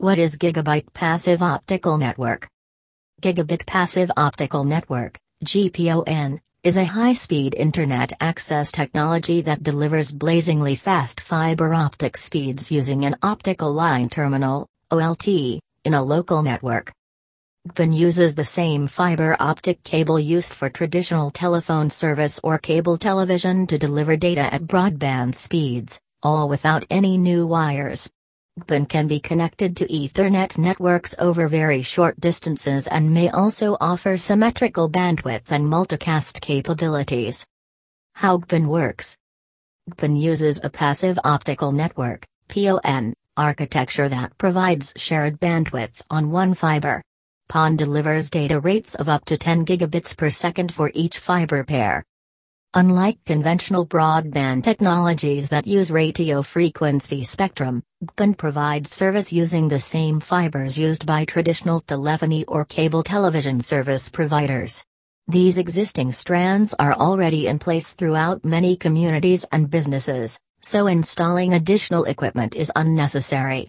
What is Gigabit Passive Optical Network? Gigabit Passive Optical Network, GPON, is a high-speed internet access technology that delivers blazingly fast fiber optic speeds using an optical line terminal, OLT, in a local network. GPON uses the same fiber optic cable used for traditional telephone service or cable television to deliver data at broadband speeds, all without any new wires. GPON can be connected to Ethernet networks over very short distances and may also offer symmetrical bandwidth and multicast capabilities. How GPON works GPON uses a passive optical network PON, architecture that provides shared bandwidth on one fiber. PON delivers data rates of up to 10 gigabits per second for each fiber pair. Unlike conventional broadband technologies that use radio frequency spectrum, GPON provides service using the same fibers used by traditional telephony or cable television service providers. These existing strands are already in place throughout many communities and businesses, so installing additional equipment is unnecessary.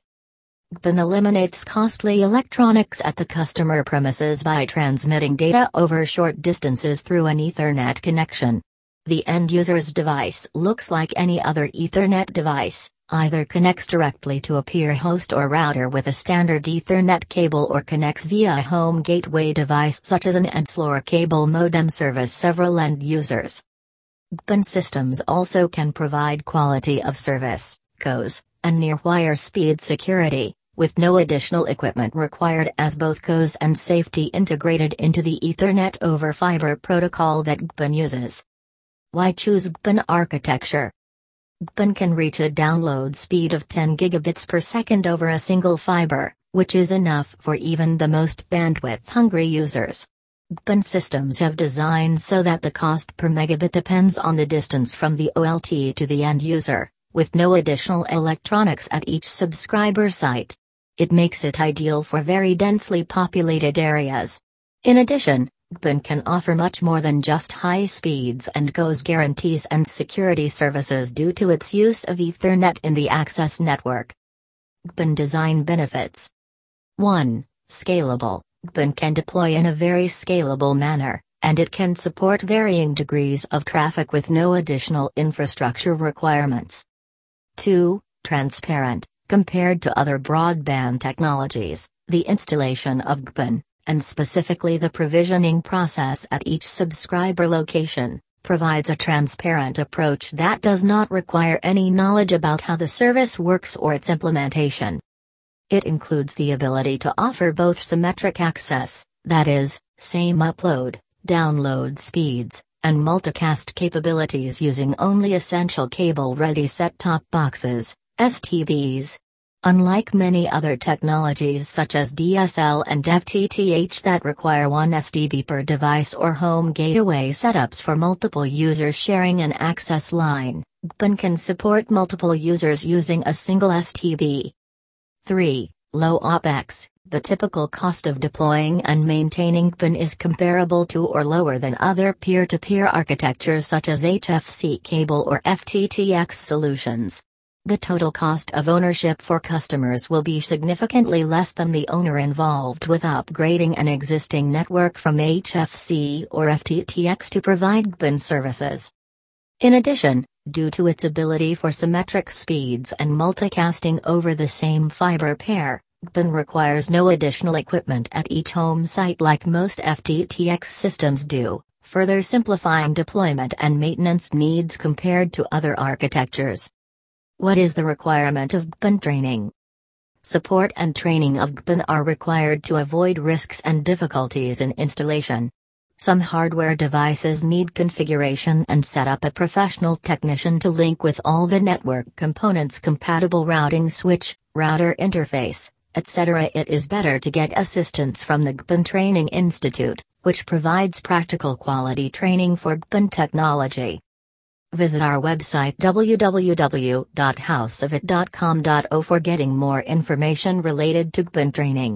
GPON eliminates costly electronics at the customer premises by transmitting data over short distances through an Ethernet connection. The end user's device looks like any other Ethernet device, either connects directly to a peer host or router with a standard Ethernet cable or connects via a home gateway device such as an ADSL cable modem service several end users. GPON systems also can provide quality of service, QoS, and near-wire speed security with no additional equipment required as both QoS and safety integrated into the Ethernet over fiber protocol that GPON uses. Why choose GPON architecture? GPON can reach a download speed of 10 gigabits per second over a single fiber, which is enough for even the most bandwidth-hungry users. GPON systems have designed so that the cost per megabit depends on the distance from the OLT to the end user, with no additional electronics at each subscriber site. It makes it ideal for very densely populated areas. In addition, GPON can offer much more than just high speeds and QoS guarantees and security services due to its use of Ethernet in the access network. GPON design benefits 1. Scalable. GPON can deploy in a very scalable manner, and it can support varying degrees of traffic with no additional infrastructure requirements. 2. Transparent. Compared to other broadband technologies, the installation of GPON, and specifically the provisioning process at each subscriber location, provides a transparent approach that does not require any knowledge about how the service works or its implementation. It includes the ability to offer both symmetric access, that is, same upload, download speeds, and multicast capabilities using only essential cable-ready set-top boxes, STBs. Unlike many other technologies such as DSL and FTTH that require one STB per device or home gateway setups for multiple users sharing an access line, GPON can support multiple users using a single STB. 3. Low OPEX. The typical cost of deploying and maintaining GPON is comparable to or lower than other peer to peer architectures such as HFC cable or FTTX solutions. The total cost of ownership for customers will be significantly less than the owner involved with upgrading an existing network from HFC or FTTX to provide GPON services. In addition, due to its ability for symmetric speeds and multicasting over the same fiber pair, GPON requires no additional equipment at each home site like most FTTX systems do, further simplifying deployment and maintenance needs compared to other architectures. What is the requirement of GPON training? Support and training of GPON are required to avoid risks and difficulties in installation. Some hardware devices need configuration and set up a professional technician to link with all the network components compatible routing switch, router interface, etc. It is better to get assistance from the GPON Training Institute, which provides practical quality training for GPON technology. Visit our website www.houseofit.com.au for getting more information related to GPON training.